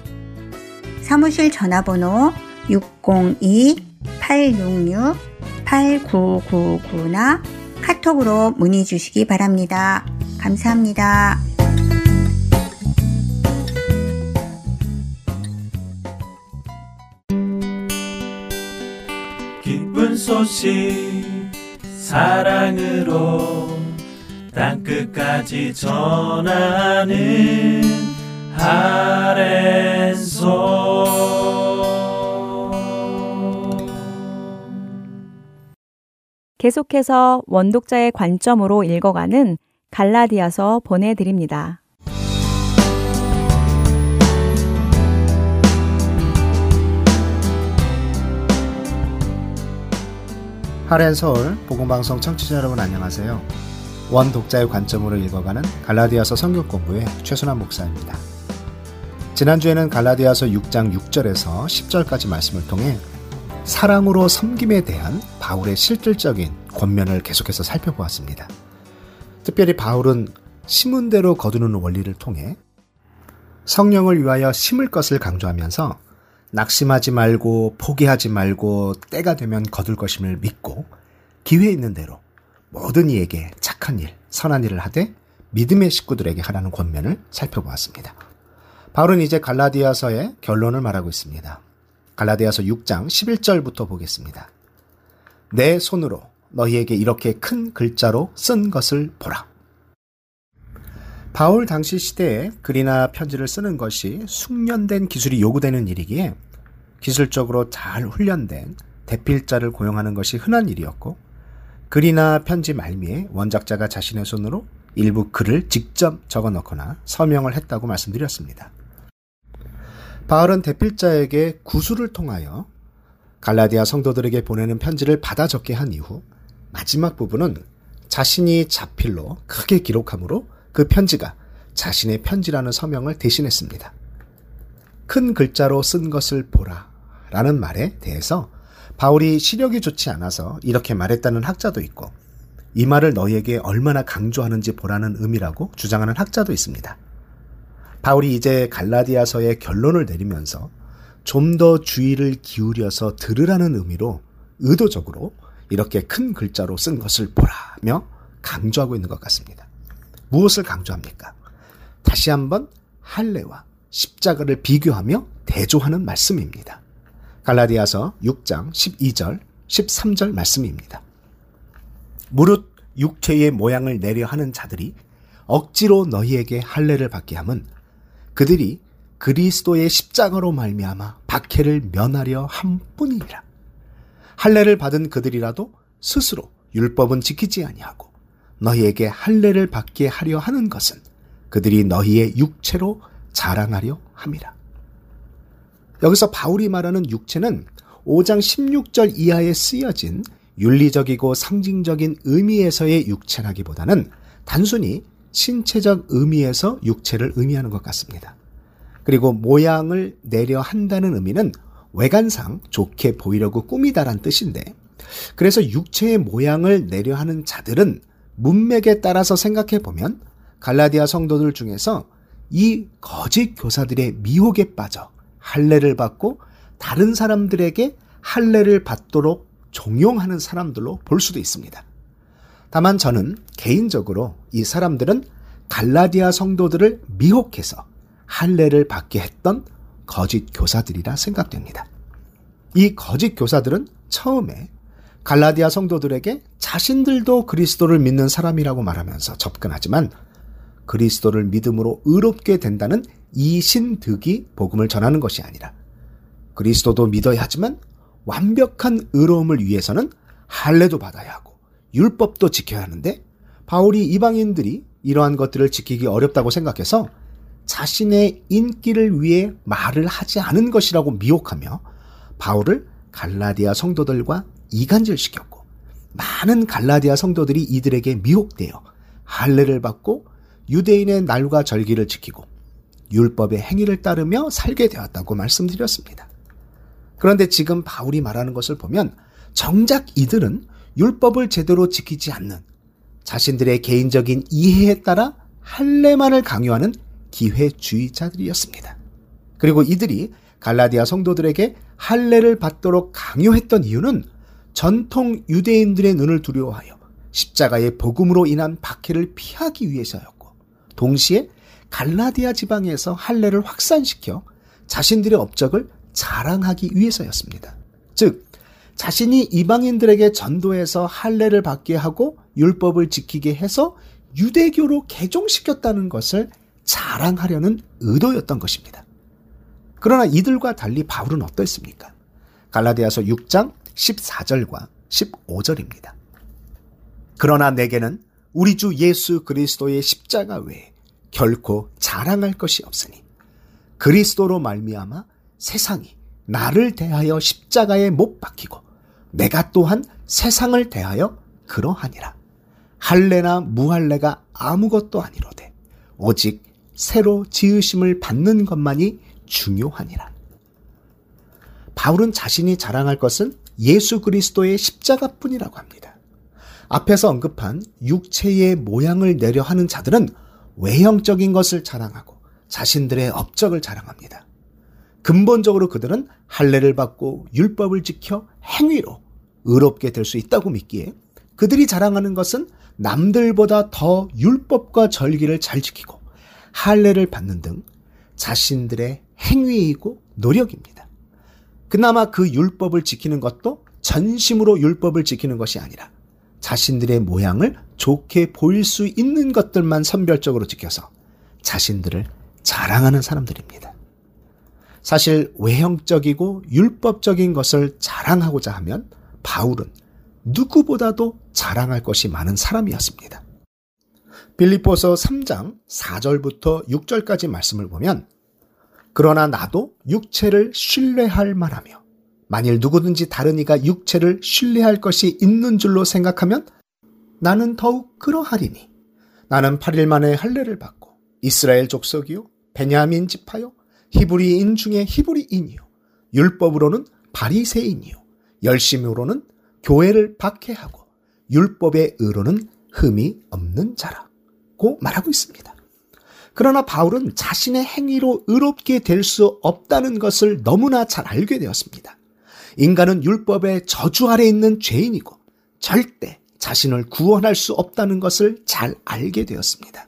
사무실 전화번호 602-866-8999나 카톡으로 문의 주시기 바랍니다. 감사합니다. 기쁜 소식 사랑으로 땅끝까지 전하는 계속해서 원독자의 관점으로 읽어가는 갈라디아서 보내드립니다. 하렌 서울 복음방송 청취자 여러분 안녕하세요. 원 독자의 관점으로 읽어가는 갈라디아서 성경 공부의 최순환 목사입니다. 지난주에는 갈라디아서 6장 6절에서 10절까지 말씀을 통해 사랑으로 섬김에 대한 바울의 실질적인 권면을 계속해서 살펴보았습니다. 특별히 바울은 심은 대로 거두는 원리를 통해 성령을 위하여 심을 것을 강조하면서 낙심하지 말고 포기하지 말고 때가 되면 거둘 것임을 믿고 기회 있는 대로 모든 이에게 착한 일, 선한 일을 하되 믿음의 식구들에게 하라는 권면을 살펴보았습니다. 바울은 이제 갈라디아서의 결론을 말하고 있습니다. 갈라디아서 6장 11절부터 보겠습니다. 내 손으로 너희에게 이렇게 큰 글자로 쓴 것을 보라. 바울 당시 시대에 글이나 편지를 쓰는 것이 숙련된 기술이 요구되는 일이기에 기술적으로 잘 훈련된 대필자를 고용하는 것이 흔한 일이었고 글이나 편지 말미에 원작자가 자신의 손으로 일부 글을 직접 적어 넣거나 서명을 했다고 말씀드렸습니다. 바울은 대필자에게 구술을 통하여 갈라디아 성도들에게 보내는 편지를 받아 적게 한 이후 마지막 부분은 자신이 자필로 크게 기록하므로 그 편지가 자신의 편지라는 서명을 대신했습니다. 큰 글자로 쓴 것을 보라 라는 말에 대해서 바울이 시력이 좋지 않아서 이렇게 말했다는 학자도 있고 이 말을 너희에게 얼마나 강조하는지 보라는 의미라고 주장하는 학자도 있습니다. 바울이 이제 갈라디아서의 결론을 내리면서 좀 더 주의를 기울여서 들으라는 의미로 의도적으로 이렇게 큰 글자로 쓴 것을 보라며 강조하고 있는 것 같습니다. 무엇을 강조합니까? 다시 한번 할례와 십자가를 비교하며 대조하는 말씀입니다. 갈라디아서 6장 12절, 13절 말씀입니다. 무릇 육체의 모양을 내려 하는 자들이 억지로 너희에게 할례를 받게 함은 그들이 그리스도의 십자가로 말미암아 박해를 면하려 함 뿐이니라. 할례를 받은 그들이라도 스스로 율법은 지키지 아니하고 너희에게 할례를 받게 하려 하는 것은 그들이 너희의 육체로 자랑하려 함이라. 여기서 바울이 말하는 육체는 5장 16절 이하에 쓰여진 윤리적이고 상징적인 의미에서의 육체라기보다는 단순히 신체적 의미에서 육체를 의미하는 것 같습니다. 그리고 모양을 내려 한다는 의미는 외관상 좋게 보이려고 꾸미다란 뜻인데 그래서 육체의 모양을 내려 하는 자들은 문맥에 따라서 생각해 보면 갈라디아 성도들 중에서 이 거짓 교사들의 미혹에 빠져 할례를 받고 다른 사람들에게 할례를 받도록 종용하는 사람들로 볼 수도 있습니다. 다만 저는 개인적으로 이 사람들은 갈라디아 성도들을 미혹해서 할례를 받게 했던 거짓 교사들이라 생각됩니다. 이 거짓 교사들은 처음에 갈라디아 성도들에게 자신들도 그리스도를 믿는 사람이라고 말하면서 접근하지만 그리스도를 믿음으로 의롭게 된다는 이신득이 복음을 전하는 것이 아니라 그리스도도 믿어야 하지만 완벽한 의로움을 위해서는 할례도 받아야 하고 율법도 지켜야 하는데 바울이 이방인들이 이러한 것들을 지키기 어렵다고 생각해서 자신의 인기를 위해 말을 하지 않은 것이라고 미혹하며 바울을 갈라디아 성도들과 이간질시켰고 많은 갈라디아 성도들이 이들에게 미혹되어 할례를 받고 유대인의 날과 절기를 지키고 율법의 행위를 따르며 살게 되었다고 말씀드렸습니다. 그런데 지금 바울이 말하는 것을 보면 정작 이들은 율법을 제대로 지키지 않는 자신들의 개인적인 이해에 따라 할례만을 강요하는 기회주의자들이었습니다. 그리고 이들이 갈라디아 성도들에게 할례를 받도록 강요했던 이유는 전통 유대인들의 눈을 두려워하여 십자가의 복음으로 인한 박해를 피하기 위해서였고 동시에 갈라디아 지방에서 할례를 확산시켜 자신들의 업적을 자랑하기 위해서였습니다. 즉 자신이 이방인들에게 전도해서 할례를 받게 하고 율법을 지키게 해서 유대교로 개종시켰다는 것을 자랑하려는 의도였던 것입니다. 그러나 이들과 달리 바울은 어떠했습니까? 갈라디아서 6장 14절과 15절입니다. 그러나 내게는 우리 주 예수 그리스도의 십자가 외에 결코 자랑할 것이 없으니 그리스도로 말미암아 세상이 나를 대하여 십자가에 못 박히고 내가 또한 세상을 대하여 그러하니라. 할례나 무할례가 아무것도 아니로되 오직 새로 지으심을 받는 것만이 중요하니라. 바울은 자신이 자랑할 것은 예수 그리스도의 십자가뿐이라고 합니다. 앞에서 언급한 육체의 모양을 내려 하는 자들은 외형적인 것을 자랑하고 자신들의 업적을 자랑합니다. 근본적으로 그들은 할례를 받고 율법을 지켜 행위로 의롭게 될 수 있다고 믿기에 그들이 자랑하는 것은 남들보다 더 율법과 절기를 잘 지키고 할례를 받는 등 자신들의 행위이고 노력입니다. 그나마 그 율법을 지키는 것도 전심으로 율법을 지키는 것이 아니라 자신들의 모양을 좋게 보일 수 있는 것들만 선별적으로 지켜서 자신들을 자랑하는 사람들입니다. 사실 외형적이고 율법적인 것을 자랑하고자 하면 바울은 누구보다도 자랑할 것이 많은 사람이었습니다. 빌리포서 3장 4절부터 6절까지 말씀을 보면 그러나 나도 육체를 신뢰할 만하며 만일 누구든지 다른 이가 육체를 신뢰할 것이 있는 줄로 생각하면 나는 더욱 그러하리니 나는 8일 만에 할례를 받고 이스라엘 족속이요 베냐민 지파요 히브리인 중에 히브리인이요 율법으로는 바리새인이요 열심으로는 교회를 박해하고 율법의 의로는 흠이 없는 자라고 말하고 있습니다. 그러나 바울은 자신의 행위로 의롭게 될 수 없다는 것을 너무나 잘 알게 되었습니다. 인간은 율법의 저주 아래 있는 죄인이고 절대 자신을 구원할 수 없다는 것을 잘 알게 되었습니다.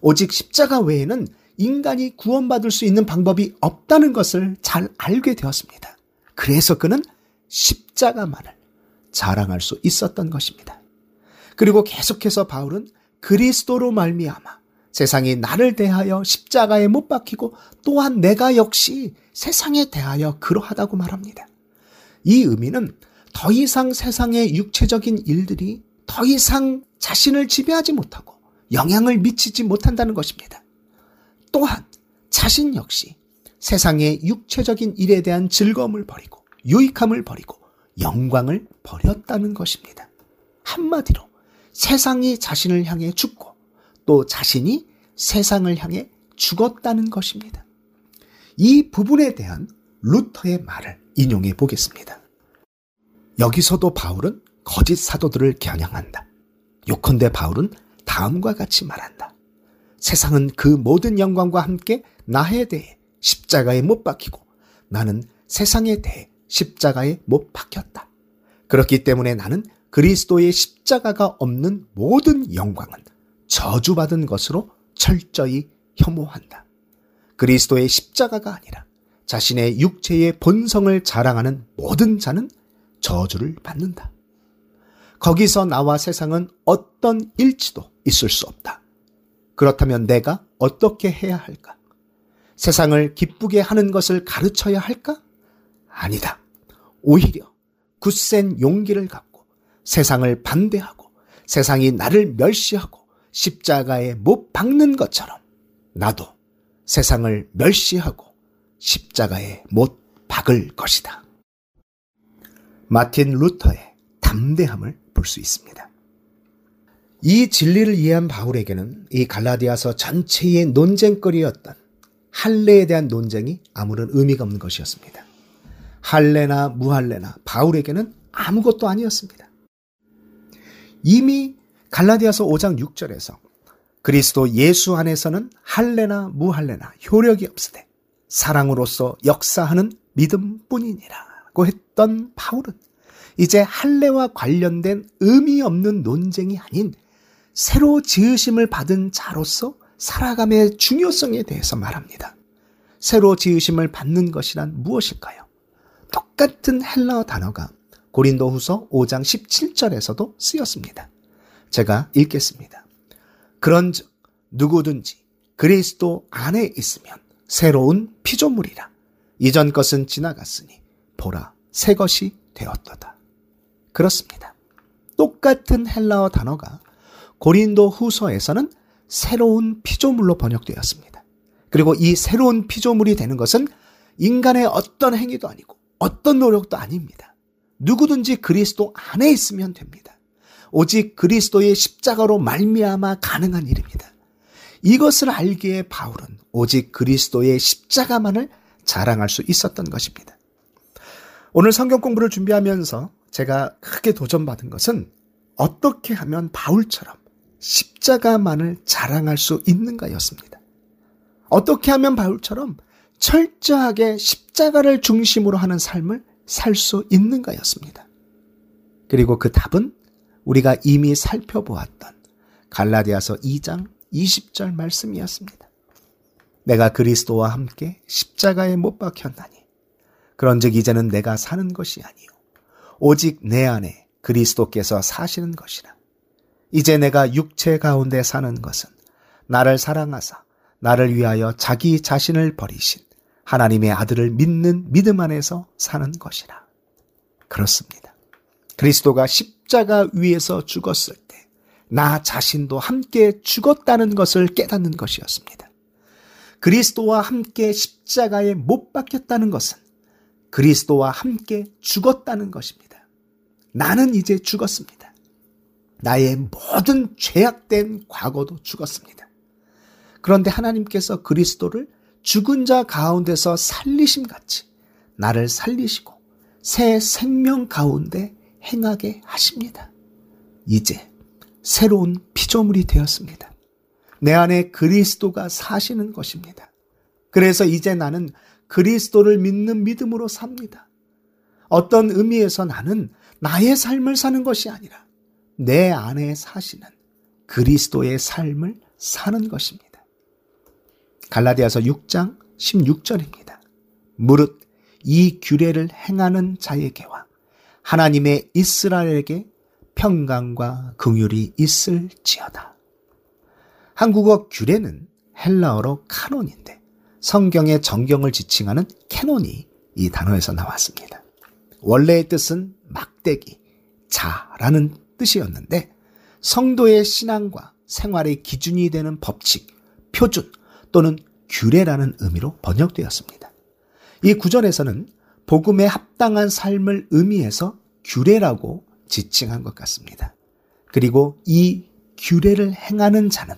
오직 십자가 외에는 인간이 구원받을 수 있는 방법이 없다는 것을 잘 알게 되었습니다. 그래서 그는 십자가만을 자랑할 수 있었던 것입니다. 그리고 계속해서 바울은 그리스도로 말미암아 세상이 나를 대하여 십자가에 못 박히고 또한 내가 역시 세상에 대하여 그러하다고 말합니다. 이 의미는 더 이상 세상의 육체적인 일들이 더 이상 자신을 지배하지 못하고 영향을 미치지 못한다는 것입니다. 또한 자신 역시 세상의 육체적인 일에 대한 즐거움을 버리고 유익함을 버리고 영광을 버렸다는 것입니다. 한마디로 세상이 자신을 향해 죽고 또 자신이 세상을 향해 죽었다는 것입니다. 이 부분에 대한 루터의 말을 인용해 보겠습니다. 여기서도 바울은 거짓 사도들을 겨냥한다. 요컨대 바울은 다음과 같이 말한다. 세상은 그 모든 영광과 함께 나에 대해 십자가에 못 박히고 나는 세상에 대해 십자가에 못 박혔다. 그렇기 때문에 나는 그리스도의 십자가가 없는 모든 영광은 저주받은 것으로 철저히 혐오한다. 그리스도의 십자가가 아니라 자신의 육체의 본성을 자랑하는 모든 자는 저주를 받는다. 거기서 나와 세상은 어떤 일치도 있을 수 없다. 그렇다면 내가 어떻게 해야 할까? 세상을 기쁘게 하는 것을 가르쳐야 할까? 아니다. 오히려 굳센 용기를 갖고 세상을 반대하고 세상이 나를 멸시하고 십자가에 못 박는 것처럼 나도 세상을 멸시하고 십자가에 못 박을 것이다. 마틴 루터의 담대함을 볼 수 있습니다. 이 진리를 이해한 바울에게는 이 갈라디아서 전체의 논쟁거리였던 할례에 대한 논쟁이 아무런 의미가 없는 것이었습니다. 할례나 무할례나 바울에게는 아무것도 아니었습니다. 이미 갈라디아서 5장 6절에서 그리스도 예수 안에서는 할례나 무할례나 효력이 없으되 사랑으로서 역사하는 믿음뿐이니라고 했던 바울은 이제 할례와 관련된 의미 없는 논쟁이 아닌 새로 지으심을 받은 자로서 살아감의 중요성에 대해서 말합니다. 새로 지으심을 받는 것이란 무엇일까요? 똑같은 헬라어 단어가 고린도 후서 5장 17절에서도 쓰였습니다. 제가 읽겠습니다. 그런 즉 누구든지 그리스도 안에 있으면 새로운 피조물이라. 이전 것은 지나갔으니 보라 새 것이 되었도다. 그렇습니다. 똑같은 헬라어 단어가 고린도 후서에서는 새로운 피조물로 번역되었습니다. 그리고 이 새로운 피조물이 되는 것은 인간의 어떤 행위도 아니고 어떤 노력도 아닙니다. 누구든지 그리스도 안에 있으면 됩니다. 오직 그리스도의 십자가로 말미암아 가능한 일입니다. 이것을 알기에 바울은 오직 그리스도의 십자가만을 자랑할 수 있었던 것입니다. 오늘 성경 공부를 준비하면서 제가 크게 도전받은 것은 어떻게 하면 바울처럼 십자가만을 자랑할 수 있는가였습니다. 어떻게 하면 바울처럼 철저하게 십자가를 중심으로 하는 삶을 살 수 있는가였습니다. 그리고 그 답은 우리가 이미 살펴보았던 갈라디아서 2장 20절 말씀이었습니다. 내가 그리스도와 함께 십자가에 못 박혔나니 그런즉 이제는 내가 사는 것이 아니요 오직 내 안에 그리스도께서 사시는 것이라 이제 내가 육체 가운데 사는 것은 나를 사랑하사 나를 위하여 자기 자신을 버리신 하나님의 아들을 믿는 믿음 안에서 사는 것이라. 그렇습니다. 그리스도가 십자가 위에서 죽었을 때 나 자신도 함께 죽었다는 것을 깨닫는 것이었습니다. 그리스도와 함께 십자가에 못 박혔다는 것은 그리스도와 함께 죽었다는 것입니다. 나는 이제 죽었습니다. 나의 모든 죄악된 과거도 죽었습니다. 그런데 하나님께서 그리스도를 죽은 자 가운데서 살리심 같이 나를 살리시고 새 생명 가운데 행하게 하십니다. 이제 새로운 피조물이 되었습니다. 내 안에 그리스도가 사시는 것입니다. 그래서 이제 나는 그리스도를 믿는 믿음으로 삽니다. 어떤 의미에서 나는 나의 삶을 사는 것이 아니라 내 안에 사시는 그리스도의 삶을 사는 것입니다. 갈라디아서 6장 16절입니다. 무릇 이 규례를 행하는 자에게와 하나님의 이스라엘에게 평강과 긍휼이 있을지어다. 한국어 규례는 헬라어로 카논인데 성경의 정경을 지칭하는 캐논이 이 단어에서 나왔습니다. 원래의 뜻은 막대기, 자라는 뜻이었는데 성도의 신앙과 생활의 기준이 되는 법칙, 표준 또는 규례라는 의미로 번역되었습니다. 이 구절에서는 복음에 합당한 삶을 의미해서 규례라고 지칭한 것 같습니다. 그리고 이 규례를 행하는 자는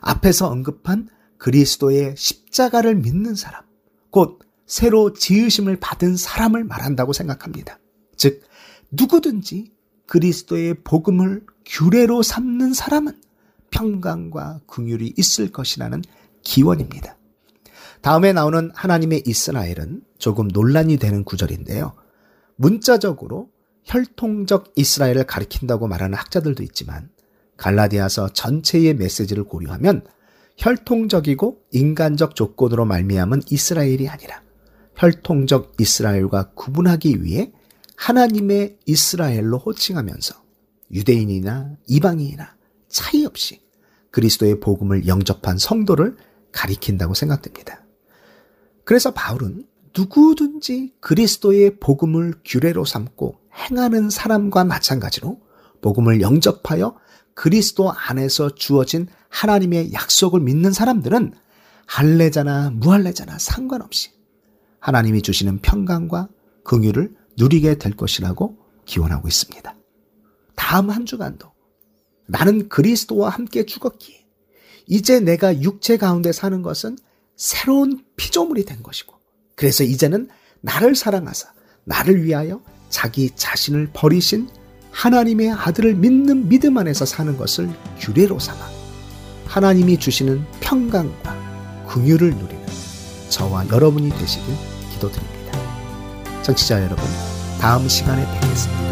앞에서 언급한 그리스도의 십자가를 믿는 사람, 곧 새로 지으심을 받은 사람을 말한다고 생각합니다. 즉, 누구든지 그리스도의 복음을 규례로 삼는 사람은 평강과 긍휼이 있을 것이라는 기원입니다. 다음에 나오는 하나님의 이스라엘은 조금 논란이 되는 구절인데요. 문자적으로 혈통적 이스라엘을 가리킨다고 말하는 학자들도 있지만 갈라디아서 전체의 메시지를 고려하면 혈통적이고 인간적 조건으로 말미암은 이스라엘이 아니라 혈통적 이스라엘과 구분하기 위해 하나님의 이스라엘로 호칭하면서 유대인이나 이방인이나 차이 없이 그리스도의 복음을 영접한 성도를 가리킨다고 생각됩니다. 그래서 바울은 누구든지 그리스도의 복음을 규례로 삼고 행하는 사람과 마찬가지로 복음을 영접하여 그리스도 안에서 주어진 하나님의 약속을 믿는 사람들은 할례자나 무할례자나 상관없이 하나님이 주시는 평강과 긍휼을 누리게 될 것이라고 기원하고 있습니다. 다음 한 주간도 나는 그리스도와 함께 죽었기에 이제 내가 육체 가운데 사는 것은 새로운 피조물이 된 것이고 그래서 이제는 나를 사랑하사 나를 위하여 자기 자신을 버리신 하나님의 아들을 믿는 믿음 안에서 사는 것을 규례로 삼아 하나님이 주시는 평강과 긍휼을 누리는 저와 여러분이 되시길 기도드립니다. 청취자 여러분, 다음 시간에 뵙겠습니다.